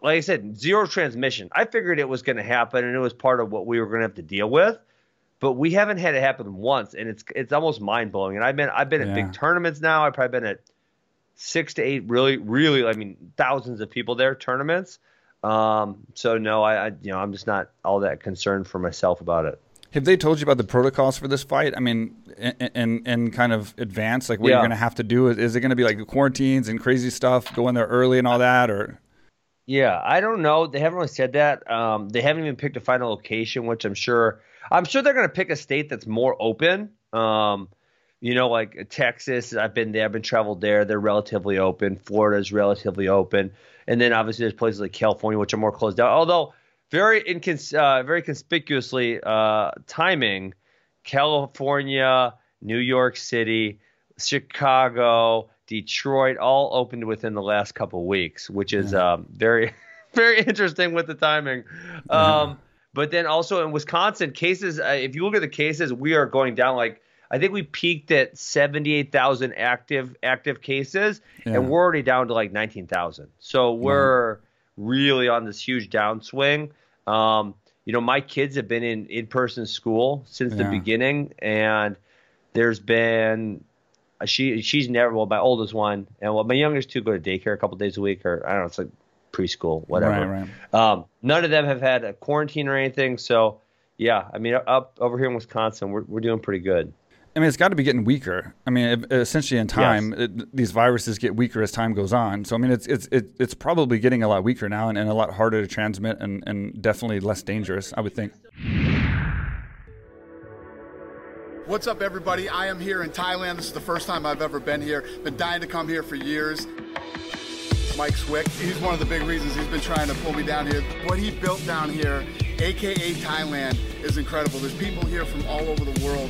B: like I said, zero transmission. I figured it was going to happen, and it was part of what we were going to have to deal with. But we haven't had it happen once, and it's it's almost mind blowing. And I've been I've been at big tournaments now. I've probably been at six to eight really really I mean thousands of people there tournaments. Um, so no, I, I you know I'm just not all that concerned for myself about it.
A: Have they told you about the protocols for this fight? I mean, in, in, in kind of advance, like what you're
B: Yeah.
A: going to have to do? Is it going to be like quarantines and crazy stuff, go in there early and all that, or?
B: Yeah, I don't know. They haven't really said that. Um, they haven't even picked a final location, which I'm sure. I'm sure they're going to pick a state that's more open. Um, you know, like Texas. I've been there. I've been traveled there. They're relatively open. Florida's relatively open, and then obviously there's places like California, which are more closed down. Although very incons- uh, very conspicuously uh, timing, California, New York City, Chicago, Detroit, all opened within the last couple of weeks, which is um, very, very interesting with the timing. Um, but then also in Wisconsin, cases. Uh, if you look at the cases, we are going down. Like I think we peaked at seventy-eight thousand active active cases,
A: Yeah.
B: and we're already down to like nineteen thousand. So we're really on this huge downswing. Um, you know, my kids have been in in-person school since the beginning, and there's been uh, she she's never well my oldest one and well my youngest two go to daycare a couple days a week or I don't know it's like preschool whatever.
A: Right,
B: Um, none of them have had a quarantine or anything, so yeah, I mean up over here in Wisconsin we're we're doing pretty good.
A: I mean, it's got to be getting weaker. I mean, it- essentially, in time, it, these viruses get weaker as time goes on. So, I mean, it's it's it, it's probably getting a lot weaker now, and, and a lot harder to transmit, and, and definitely less dangerous. I would think.
C: What's up, everybody? I am here in Thailand. This is the first time I've ever been here. Been dying to come here for years. Mike Swick, he's one of the big reasons he's been trying to pull me down here. What he built down here, AKA Thailand, is incredible. There's people here from all over the world.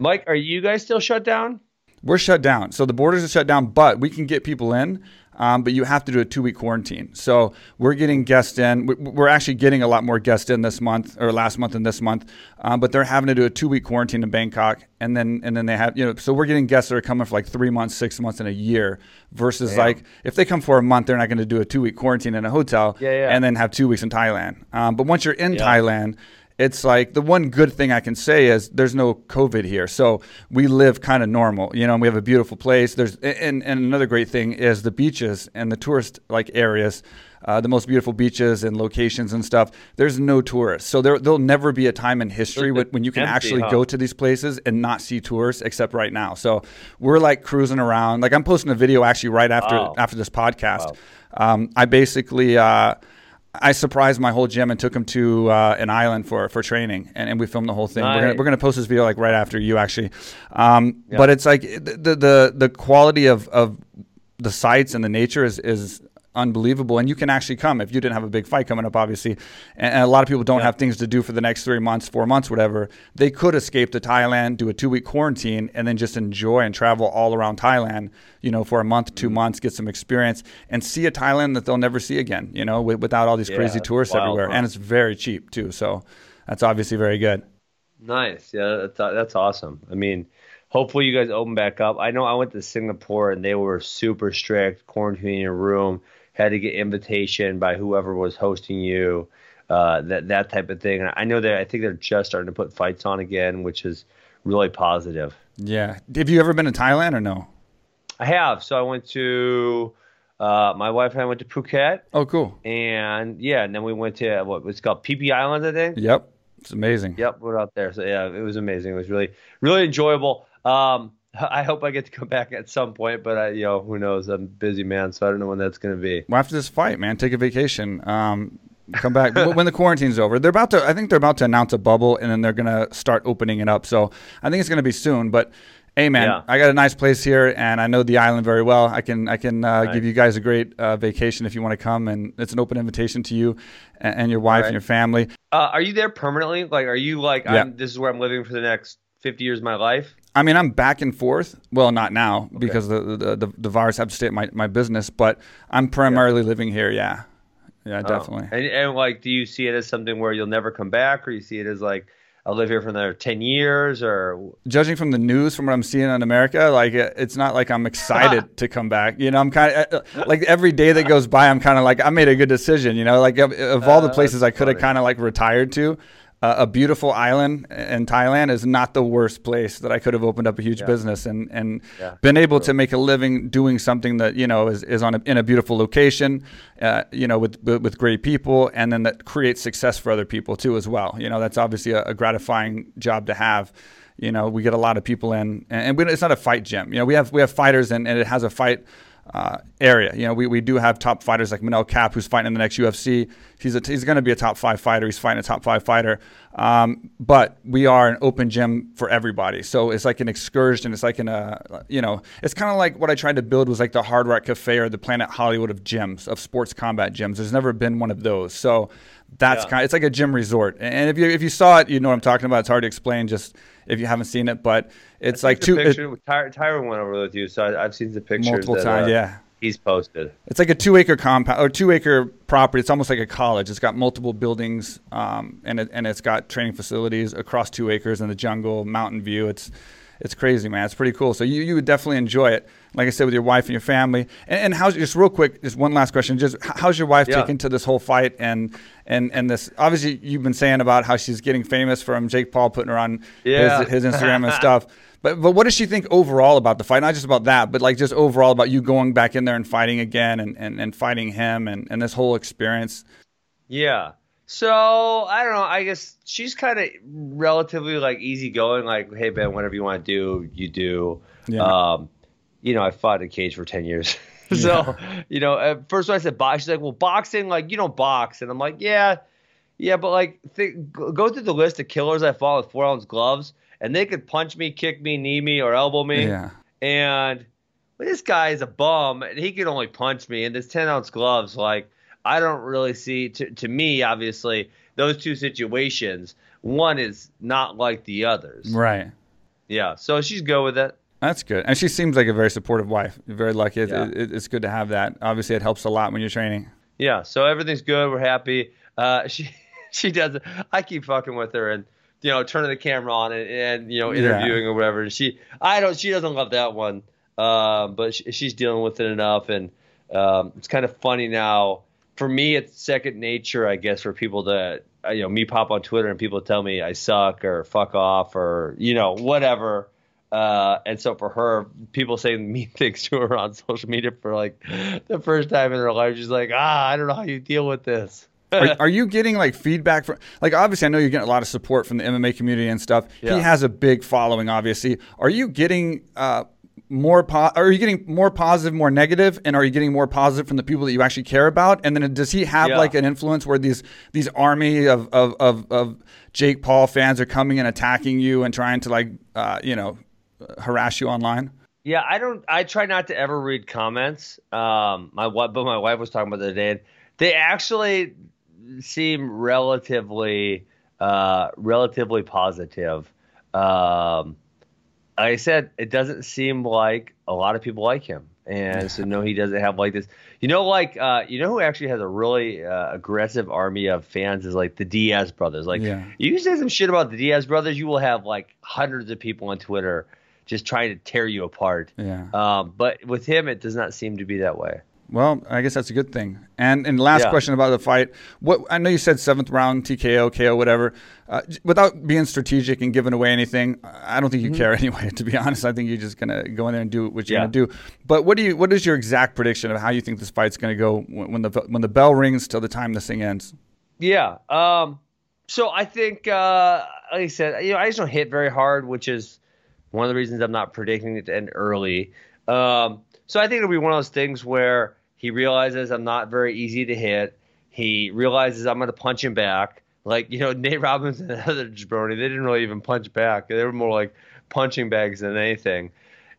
B: Mike, are you guys still shut down?
A: We're shut down, so the borders are shut down, but we can get people in. Um, but you have to do a two week quarantine. So we're getting guests in. We- We're actually getting a lot more guests in this month or last month and this month. Um, but they're having to do a two week quarantine in Bangkok, and then and then they have you know. So we're getting guests that are coming for like three months, six months, and a year. Versus like if they come for a month, they're not going to do a two week quarantine in a hotel,
B: Yeah, yeah.
A: and then have two weeks in Thailand. Um, but once you're in
B: Yeah.
A: Thailand it's like the one good thing I can say is there's no COVID here, so we live kind of normal. You know, and we have a beautiful place. There's and, and another great thing is the beaches and the tourist like areas, uh, the most beautiful beaches and locations and stuff. There's no tourists, so there there'll never be a time in history when, when you can
B: Empty,
A: actually
B: huh?
A: go to these places and not see tourists except right now. So we're like cruising around. Like I'm posting a video actually right after
B: Wow.
A: after this podcast. Um, I basically. Uh, I surprised my whole gym and took him to uh, an island for for training, and, and we filmed the whole thing. We're gonna we're gonna post this video like right after you actually, um, but it's like the the the quality of of the sights and the nature is is unbelievable. And you can actually come if you didn't have a big fight coming up, obviously. And, and a lot of people don't
B: Yeah.
A: have things to do for the next three months, four months, whatever. They could escape to Thailand, do a two week quarantine, and then just enjoy and travel all around Thailand, you know, for a month, two mm. months, get some experience, and see a Thailand that they'll never see again, you know, with, without all these
B: Yeah,
A: crazy tourists
B: wild,
A: everywhere.
B: huh?
A: And it's very cheap, too. So that's obviously very good.
B: Nice. Yeah, that's that's awesome. I mean, hopefully you guys open back up. I know I went to Singapore and they were super strict, quarantining your room, had to get invitation by whoever was hosting you, uh, that that type of thing. And I know that I think they're just starting to put fights on again, which is really positive.
A: Yeah. Have you ever been to Thailand or no?
B: I have. So I went to uh, my wife and I went to Phuket,
A: Oh, cool.
B: and yeah, and then we went to what was called Phi Phi Island, I think.
A: Yep. It's amazing.
B: Yep, we're out there. So yeah, it was amazing. It was really, really enjoyable. Um, I hope I get to come back at some point, but I, you know, who knows? I'm a busy man, so I don't know when that's going to be.
A: Well, after this fight, man, take a vacation. Um, come back when the quarantine's over. They're about to. I think they're about to announce a bubble, and then they're gonna start opening it up. So I think it's gonna be soon. But hey, man,
B: Yeah.
A: I got a nice place here, and I know the island very well. I can I can uh, give you guys a great uh, vacation if you want to come, and it's an open invitation to you and, and your wife
B: Right.
A: and your family.
B: Uh, are you there permanently? Like, are you like,
A: Yeah.
B: I'm, this is where I'm living for the next 50 years of my life?
A: I mean, I'm back and forth. Well, not now because the, the the the virus have to stay at my, my business, but I'm primarily living here. Yeah, yeah,
B: Oh.
A: definitely.
B: And, and like, do you see it as something where you'll never come back, or you see it as like, I'll live here for another 10 years, or
A: judging from the news, from what I'm seeing in America, like it- it's not like I'm excited to come back. You know, I'm kind of like every day that goes by, I'm kind of like I made a good decision. You know, like of, of all the
B: Uh,
A: places I could have kind of like retired to, uh, a beautiful island in Thailand is not the worst place that I could have opened up a huge business and and
B: Yeah,
A: been able to make a living doing something that you know is, is on a, in a beautiful location, uh, you know, with with great people, and then that creates success for other people too as well. You know, that's obviously a, a gratifying job to have. You know, we get a lot of people in, and, and we, it's not a fight gym. You know, we have we have fighters, and, and it has a fight uh, area. You know, we, we do have top fighters like Manel Kape, who's fighting in the next UFC. He's a, he's going to be a top five fighter. He's fighting a top five fighter. Um, but we are an open gym for everybody. So it's like an excursion. It's like an uh, you know, it's kind of like what I tried to build was like the Hard Rock Cafe or the Planet Hollywood of gyms of sports combat gyms. There's never been one of those. So that's
B: Yeah.
A: kind. It's like a gym resort. And if you if you saw it, you know what I'm talking about. It's hard to explain just if you haven't seen it, but it's like two. it-
B: picture, Ty- Tyron went over with you, so I, I've seen the pictures
A: multiple times,
B: uh,
A: yeah.
B: He's posted.
A: It's like a two acre compound or two acre property. It's almost like a college. It's got multiple buildings, um, and it, and it's got training facilities across two acres in the jungle, mountain view. It's it's crazy, man. It's pretty cool. So you, you would definitely enjoy it. Like I said, with your wife and your family. And, and how's just real quick, just one last question. Just how's your wife
B: Yeah.
A: taken to this whole fight and and and this? Obviously, you've been saying about how she's getting famous from Jake Paul putting her on
B: Yeah.
A: his, his Instagram and stuff. But but what does she think overall about the fight? Not just about that, but like just overall about you going back in there and fighting again and, and, and fighting him and, and this whole experience.
B: Yeah. So I don't know. I guess she's kind of relatively like easygoing. Like, hey Ben, whatever you want to do, you do.
A: Yeah.
B: Um, you know, I fought in a cage for ten years. so you know, at first when I said box, she's like, well, boxing, like you don't box, and I'm like, yeah, yeah, but like th- go through the list of killers I fought with four ounce gloves, and they could punch me, kick me, knee me, or elbow me.
A: Yeah.
B: And this guy is a bum, and he can only punch me. And this 10 ounce gloves, like, I don't really see, to, to me, obviously, those two situations, one is not like the others.
A: Right.
B: Yeah. So she's good with it.
A: That's good. And she seems like a very supportive wife. You're very lucky. It,
B: Yeah.
A: it, it's good to have that. Obviously, it helps a lot when you're training.
B: Yeah. So everything's good. We're happy. Uh, she, she does, It. I keep fucking with her and, you know, turning the camera on and, and you know,
A: Yeah.
B: interviewing or whatever. And she, I don't, she doesn't love that one. Um, but she, she's dealing with it enough. And, um, it's kind of funny now. For me, it's second nature, I guess, for people to, uh, you know, me pop on Twitter and people tell me I suck or fuck off or, you know, whatever. Uh, and so for her, people saying mean things to her on social media for like the first time in her life, she's like, ah, I don't know how you deal with this.
A: Are, are you getting like feedback from like obviously I know you're getting a lot of support from the MMA community and stuff.
B: Yeah.
A: He has a big following, obviously. Are you getting uh, more po- are you getting more positive, more negative, and are you getting more positive from the people that you actually care about? And then does he have
B: Yeah.
A: like an influence where these these army of, of, of, of Jake Paul fans are coming and attacking you and trying to like uh, you know harass you online?
B: Yeah, I don't. I try not to ever read comments. Um, my wife, but my wife was talking about the other day. They actually seem relatively, uh, relatively positive. Um, like I said, it doesn't seem like a lot of people like him, and so no, he doesn't have like this. You know, like uh, you know who actually has a really uh, aggressive army of fans is like the Diaz brothers. Like
A: Yeah.
B: you say some shit about the Diaz brothers, you will have like hundreds of people on Twitter just trying to tear you apart.
A: Yeah.
B: Um, but with him, it does not seem to be that way.
A: Well, I guess that's a good thing. And and last
B: Yeah.
A: question about the fight. What I know you said seventh round TKO, KO, whatever. Uh, without being strategic and giving away anything, I don't think you care anyway. To be honest, I think you're just gonna go in there and do what you're
B: Mm-hmm. Yeah.
A: gonna do. But what do you? What is your exact prediction of how you think this fight's gonna go when, when the when the bell rings till the time this thing ends?
B: Yeah. Um, so I think, uh, like I said, you know, I just don't hit very hard, which is one of the reasons I'm not predicting it to end early. Um, so I think it'll be one of those things where he realizes I'm not very easy to hit. He realizes I'm going to punch him back. Like, you know, Nate Robinson and the other jabroni, they didn't really even punch back. They were more like punching bags than anything.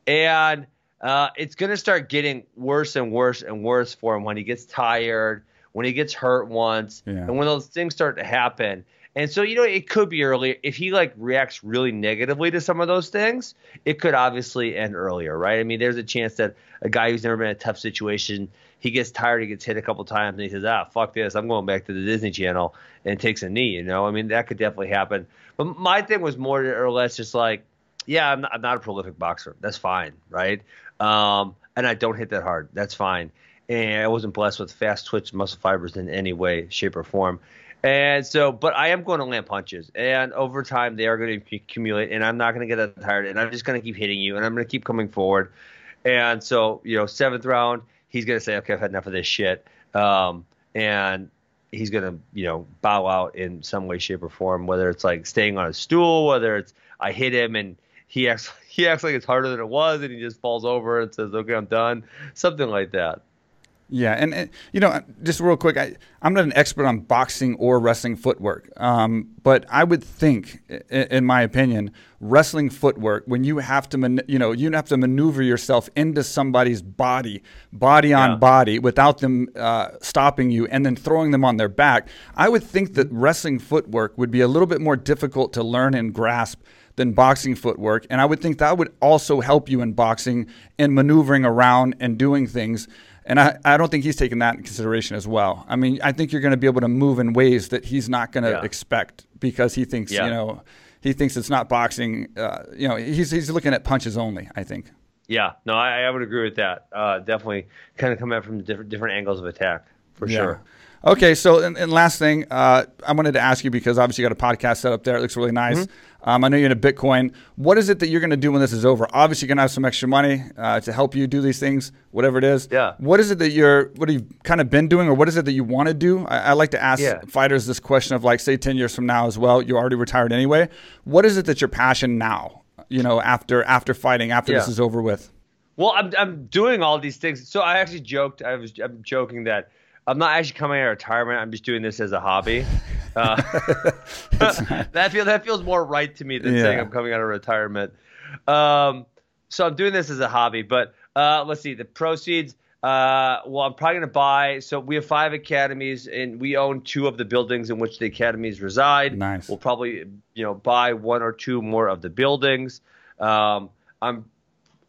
B: And uh, it's going to start getting worse and worse and worse for him when he gets tired, when he gets hurt once,
A: Yeah.
B: and when those things start to happen. And so, you know, it could be earlier. If he like reacts really negatively to some of those things, it could obviously end earlier, right? I mean, there's a chance that a guy who's never been in a tough situation, he gets tired, he gets hit a couple times, and he says, ah, fuck this, I'm going back to the Disney Channel and takes a knee, you know? I mean, that could definitely happen. But my thing was more or less just like, yeah, I'm not, I'm not a prolific boxer. That's fine, right? Um, and I don't hit that hard. That's fine. And I wasn't blessed with fast twitch muscle fibers in any way, shape, or form. And so, but I am going to land punches, and over time they are going to accumulate, and I'm not going to get that tired, and I'm just going to keep hitting you, and I'm going to keep coming forward. And so, you know, seventh round, he's going to say, okay, I've had enough of this shit, um, and he's going to, you know, bow out in some way, shape, or form, whether it's like staying on a stool, whether it's I hit him and he acts he acts like it's harder than it was, and he just falls over and says, okay, I'm done, something like that.
A: Yeah, and, and you know, just real quick, I, I'm not an expert on boxing or wrestling footwork, um, but I would think, in my opinion, wrestling footwork when you have to, man, you know, you have to maneuver yourself into somebody's body, body on
B: Yeah.
A: body, without them uh, stopping you, and then throwing them on their back. I would think that wrestling footwork would be a little bit more difficult to learn and grasp than boxing footwork. And I would think that would also help you in boxing in maneuvering around and doing things. And I, I don't think he's taking that in consideration as well. I mean, I think you're going to be able to move in ways that he's not going to
B: Yeah.
A: expect because he thinks,
B: Yeah.
A: you know, he thinks it's not boxing. Uh, you know, he's, he's looking at punches only, I think.
B: Yeah, no, I, I would agree with that. Uh, definitely, kind of come at from different different angles of attack for sure.
A: Okay, so and, and last thing, uh, I wanted to ask you because obviously you got a podcast set up there. It looks really nice.
B: Mm-hmm.
A: Um, I know you're into Bitcoin. What is it that you're going to do when this is over? Obviously, you're going to have some extra money uh, to help you do these things, whatever it is.
B: Yeah.
A: What is it that you're? What have you kind of been doing, or what is it that you want to do? I, I like to ask
B: Yeah.
A: fighters this question of like, say, ten years from now as well. You're already retired anyway. What is it that your passion now? You know, after after fighting, after this is over with.
B: Well, I'm I'm doing all these things. So I actually joked. I was I'm joking that I'm not actually coming out of retirement. I'm just doing this as a hobby. Uh, that feels that feels more right to me than saying I'm coming out of retirement. Um, so I'm doing this as a hobby. But uh, let's see the proceeds. Uh, well, I'm probably going to buy. So we have five academies, and we own two of the buildings in which the academies reside.
A: Nice.
B: We'll probably, you know, buy one or two more of the buildings. Um, I'm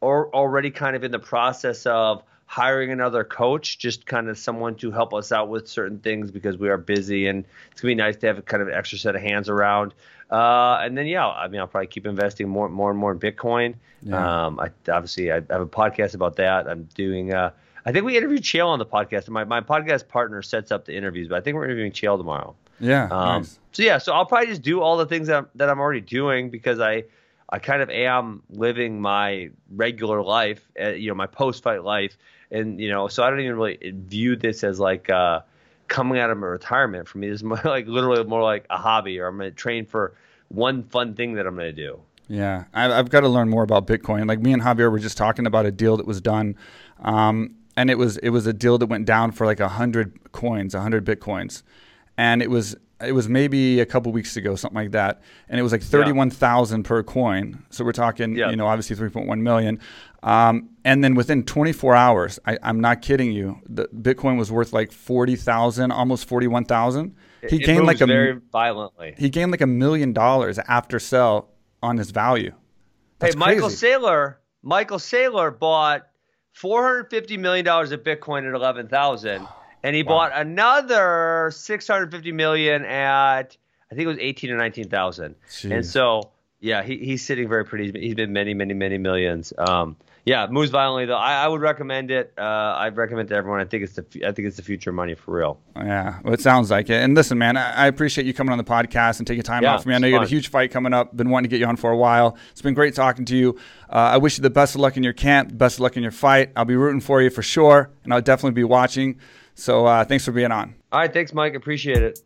B: or already kind of in the process of hiring another coach, just kind of someone to help us out with certain things because we are busy and it's gonna be nice to have a kind of extra set of hands around. Uh, and then yeah, I mean I'll probably keep investing more, more and more in Bitcoin.
A: Yeah.
B: Um, I obviously I have a podcast about that. I'm doing. Uh, I think we interviewed Chael on the podcast. My my podcast partner sets up the interviews, but I think we're interviewing Chael tomorrow.
A: Yeah.
B: Um,
A: nice.
B: So yeah, so I'll probably just do all the things that I'm, that I'm already doing because I I kind of am living my regular life, uh, you know, my post fight life, and you know, so I don't even really view this as like uh, coming out of my retirement. For me, this is more like literally more like a hobby, or I'm going to train for one fun thing that I'm going to do.
A: Yeah, I've got to learn more about Bitcoin. Like me and Javier were just talking about a deal that was done, um, and it was it was a deal that went down for like a hundred coins, a hundred bitcoins, and it was it was maybe a couple weeks ago, something like that, and it was like thirty-one thousand per coin. So we're talking,
B: Yeah.
A: you know, obviously three point one million. Um, and then within 24 hours, I, I'm not kidding you, the Bitcoin was worth like 40,000, almost 41,000. He
B: it
A: gained like a
B: very violently.
A: he gained like a million dollars after sell on his value. That's
B: hey, Michael
A: crazy.
B: Saylor, Michael Saylor bought four hundred fifty million dollars of Bitcoin at eleven thousand, and he bought another six hundred fifty million at I think it was eighteen or nineteen thousand. And so, yeah, he, he's sitting very pretty. He's been- many, many, many millions. Um, yeah, moves violently though. I, I would recommend it. Uh, I'd recommend it to everyone. I think it's the I think it's the future of money for real.
A: Yeah, well, it sounds like it. And listen, man, I I appreciate you coming on the podcast and taking time
B: Yeah,
A: out for me. I know you had a huge fight coming up. Been wanting to get you on for a while. It's been great talking to you. Uh, I wish you the best of luck in your camp, best of luck in your fight. I'll be rooting for you for sure, and I'll definitely be watching. So uh, thanks for being on.
B: All right, thanks, Mike. Appreciate it.